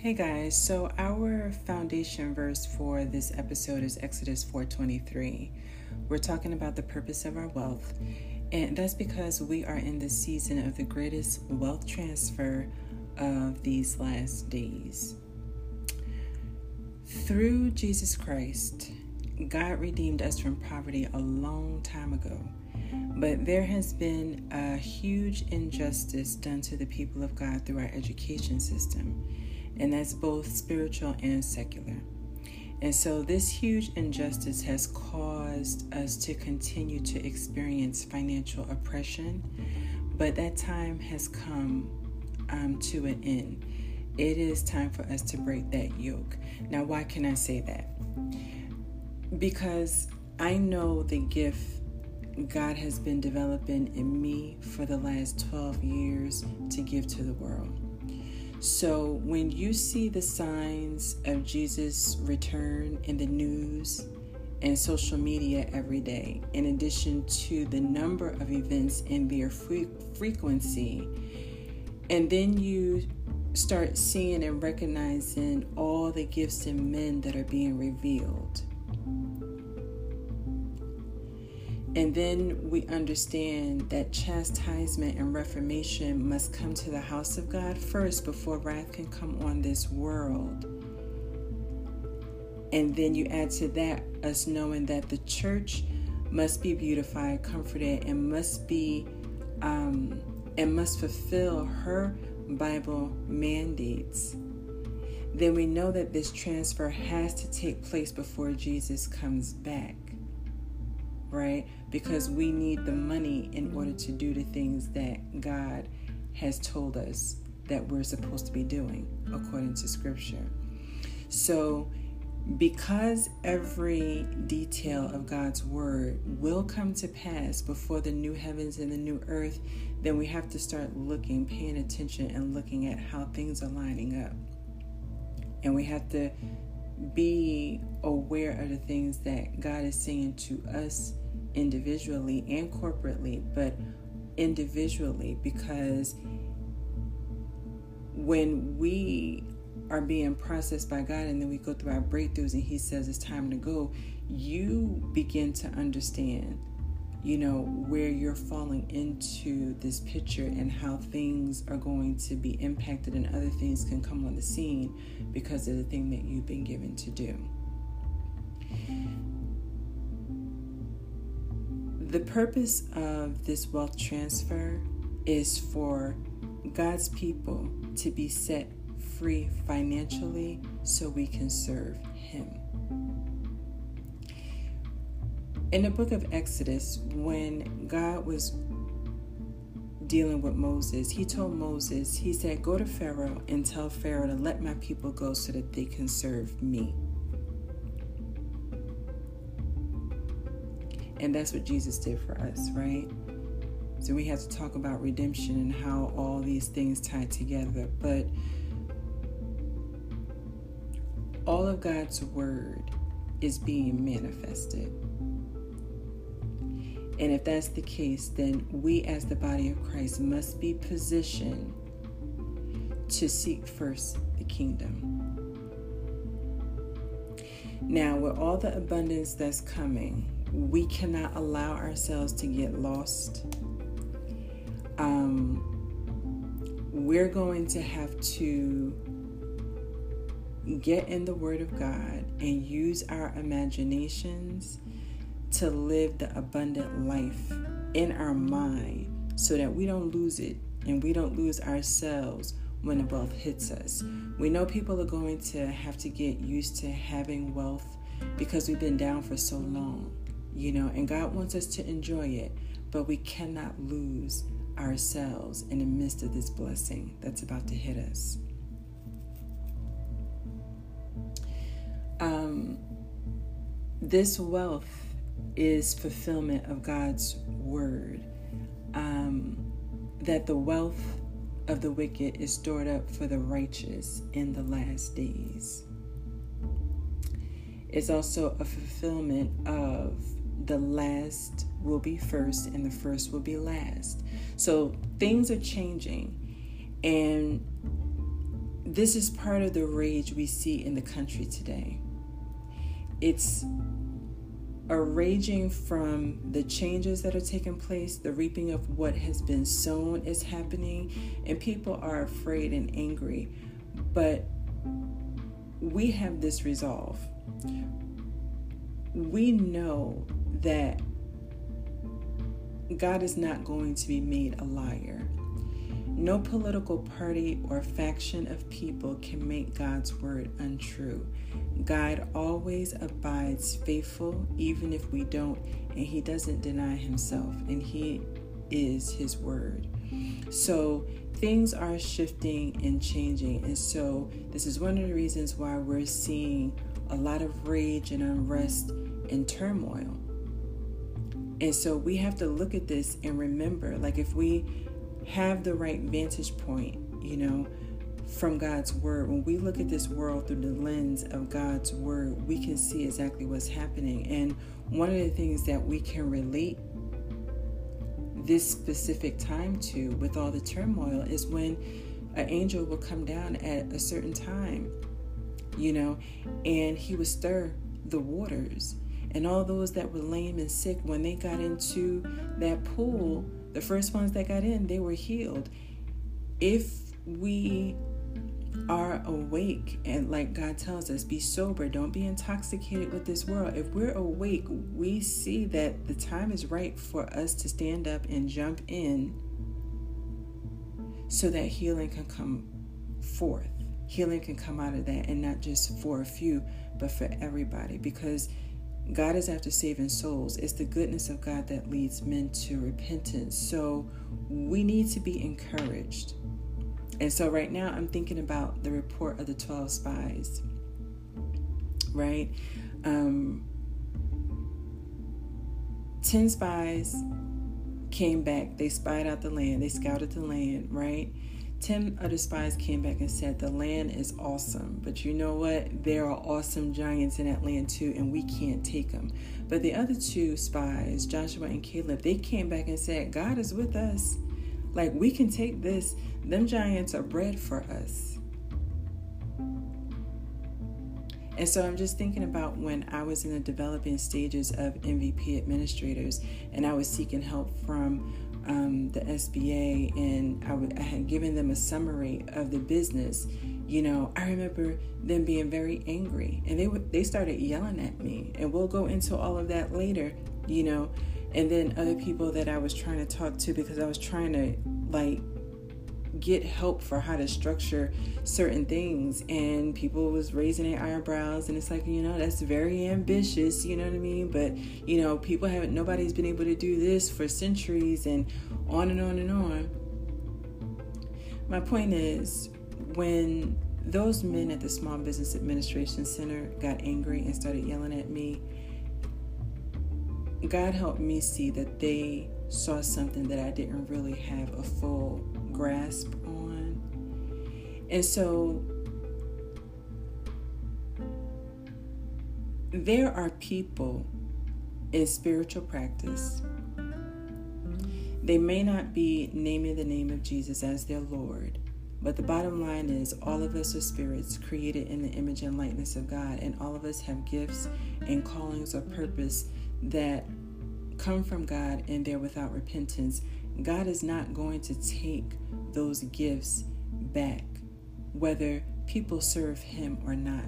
Hey guys, so our foundation verse for this episode is Exodus 4:23. We're talking about the purpose of our wealth, and that's because we are in the season of the greatest wealth transfer of these last days. Through Jesus Christ, God redeemed us from poverty a long time ago. But there has been a huge injustice done to the people of God through our education system and that's both spiritual and secular. And so, this huge injustice has caused us to continue to experience financial oppression, but that time has come um, to an end. It is time for us to break that yoke. Now, why can I say that? Because I know the gift God has been developing in me for the last 12 years to give to the world. So, when you see the signs of Jesus' return in the news and social media every day, in addition to the number of events and their frequency, and then you start seeing and recognizing all the gifts and men that are being revealed And then we understand that chastisement and reformation must come to the house of God first before wrath can come on this world. And then you add to that us knowing that the church must be beautified, comforted, and must be um, and must fulfill her Bible mandates. Then we know that this transfer has to take place before Jesus comes back right? Because we need the money in order to do the things that God has told us that we're supposed to be doing according to Scripture. So, because every detail of God's word will come to pass before the new heavens and the new earth, then we have to start looking, paying attention, and looking at how things are lining up. And we have to be aware of the things that God is saying to us individually and corporately, but individually because when we are being processed by God and then we go through our breakthroughs and He says it's time to go, you begin to understand, you know, where you're falling into this picture and how things are going to be impacted and other things can come on the scene because of the thing that you've been given to do. The purpose of this wealth transfer is for God's people to be set free financially so we can serve Him. In the book of Exodus, when God was dealing with Moses, he told Moses, he said, Go to Pharaoh and tell Pharaoh to let my people go so that they can serve me. And that's what Jesus did for us, right? So we have to talk about redemption and how all these things tie together. But all of God's word is being manifested. And if that's the case, then we as the body of Christ must be positioned to seek first the kingdom. Now, with all the abundance that's coming, we cannot allow ourselves to get lost. Um, we're going to have to get in the Word of God and use our imaginations to live the abundant life in our mind so that we don't lose it and we don't lose ourselves when the wealth hits us. We know people are going to have to get used to having wealth because we've been down for so long you know, and God wants us to enjoy it, but we cannot lose ourselves in the midst of this blessing that's about to hit us. Um, this wealth is fulfillment of God's word. Um, that the wealth of the wicked is stored up for the righteous in the last days. It's also a fulfillment of the last will be first and the first will be last. So things are changing. And this is part of the rage we see in the country today. It's a raging from the changes that are taking place, the reaping of what has been sown is happening, and people are afraid and angry. But we have this resolve. We know that God is not going to be made a liar. No political party or faction of people can make God's word untrue. God always abides faithful, even if we don't, and He doesn't deny Himself, and He is His word. So things are shifting and changing, and so this is one of the reasons why we're seeing a lot of rage and unrest and turmoil. And so we have to look at this and remember like, if we have the right vantage point, you know, from God's word, when we look at this world through the lens of God's word, we can see exactly what's happening. And one of the things that we can relate this specific time to with all the turmoil is when an angel will come down at a certain time, you know, and he would stir the waters. And all those that were lame and sick, when they got into that pool, the first ones that got in, they were healed. If we are awake and like God tells us, be sober, don't be intoxicated with this world. If we're awake, we see that the time is right for us to stand up and jump in so that healing can come forth. Healing can come out of that, and not just for a few, but for everybody. Because God is after saving souls. It's the goodness of God that leads men to repentance. So we need to be encouraged. And so right now I'm thinking about the report of the 12 spies. Right? Um, 10 spies came back. They spied out the land. They scouted the land, right? Ten other spies came back and said, The land is awesome, but you know what? There are awesome giants in that land too, and we can't take them. But the other two spies, Joshua and Caleb, they came back and said, God is with us. Like, we can take this. Them giants are bread for us. And so I'm just thinking about when I was in the developing stages of MVP administrators and I was seeking help from um, the SBA and I, w- I had given them a summary of the business, you know, I remember them being very angry and they w- they started yelling at me. And we'll go into all of that later, you know. And then other people that I was trying to talk to because I was trying to like get help for how to structure certain things. And people was raising their eyebrows and it's like you know that's very ambitious you know what i mean? But you know people haven't nobody's been able to do this for centuries and on and on and on. My point is when those men at the small business administration center got angry and started yelling at me god helped me see that they saw something that i didn't really have a full grasp on. And so there are people in spiritual practice. They may not be naming the name of Jesus as their Lord, but the bottom line is all of us are spirits created in the image and likeness of God, and all of us have gifts and callings or purpose that come from God and they're without repentance. God is not going to take those gifts back, whether people serve Him or not.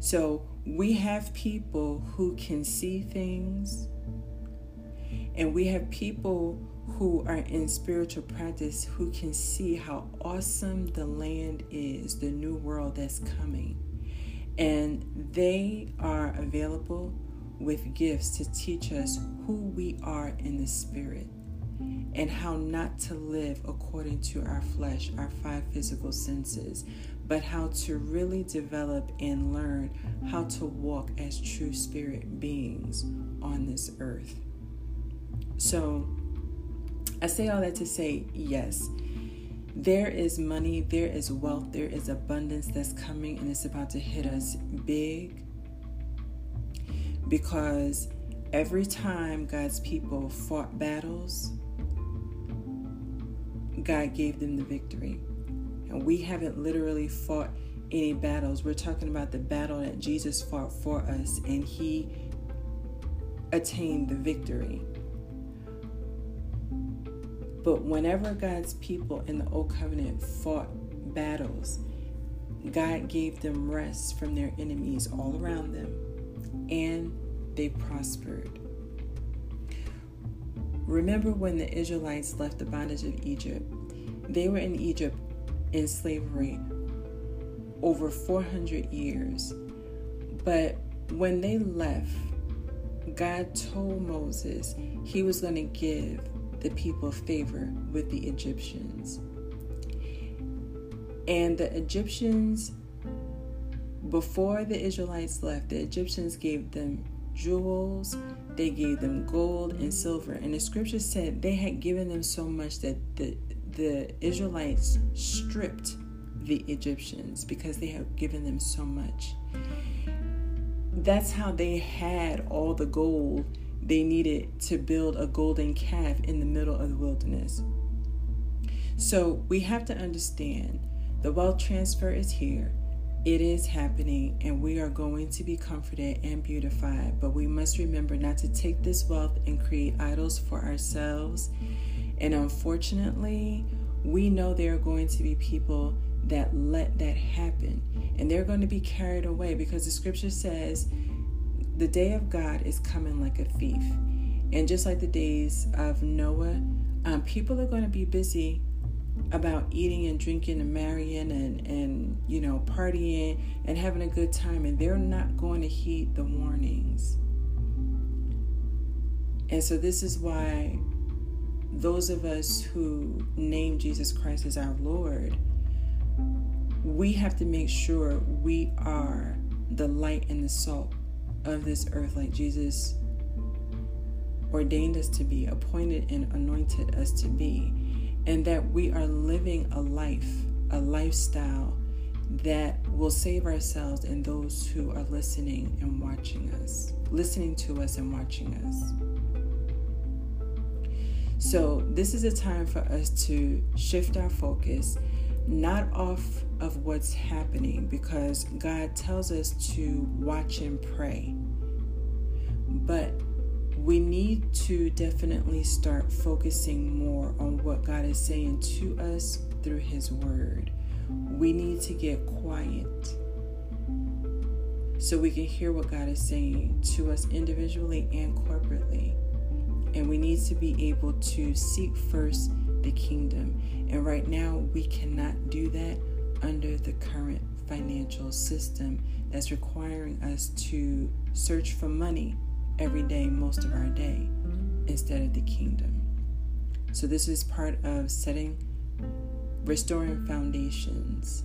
So we have people who can see things, and we have people who are in spiritual practice who can see how awesome the land is, the new world that's coming. And they are available with gifts to teach us who we are in the spirit and how not to live according to our flesh, our five physical senses, but how to really develop and learn how to walk as true spirit beings on this earth. So, I say all that to say yes, there is money, there is wealth, there is abundance that's coming, and it's about to hit us big because every time God's people fought battles, God gave them the victory. And we haven't literally fought any battles. We're talking about the battle that Jesus fought for us and he attained the victory. But whenever God's people in the Old Covenant fought battles, God gave them rest from their enemies all around them and they prospered. Remember when the Israelites left the bondage of Egypt? They were in Egypt in slavery over 400 years. But when they left, God told Moses he was going to give the people favor with the Egyptians. And the Egyptians, before the Israelites left, the Egyptians gave them jewels, they gave them gold and silver. And the scripture said they had given them so much that the, the Israelites stripped the Egyptians because they had given them so much. That's how they had all the gold they needed to build a golden calf in the middle of the wilderness. So we have to understand the wealth transfer is here. It is happening, and we are going to be comforted and beautified. But we must remember not to take this wealth and create idols for ourselves. And unfortunately, we know there are going to be people that let that happen, and they're going to be carried away because the scripture says the day of God is coming like a thief. And just like the days of Noah, um, people are going to be busy about eating and drinking and marrying and, and you know partying and having a good time and they're not going to heed the warnings. And so this is why those of us who name jesus christ as our lord we have to make sure we are the light and the salt of this earth like jesus ordained us to be appointed and anointed us to be and that we are living a life, a lifestyle that will save ourselves and those who are listening and watching us, listening to us and watching us. So, this is a time for us to shift our focus not off of what's happening because God tells us to watch and pray, but we need to definitely start focusing more on what God is saying to us through His Word. We need to get quiet so we can hear what God is saying to us individually and corporately. And we need to be able to seek first the kingdom. And right now, we cannot do that under the current financial system that's requiring us to search for money every day, most of our day, instead of the kingdom. So, this is part of setting, restoring foundations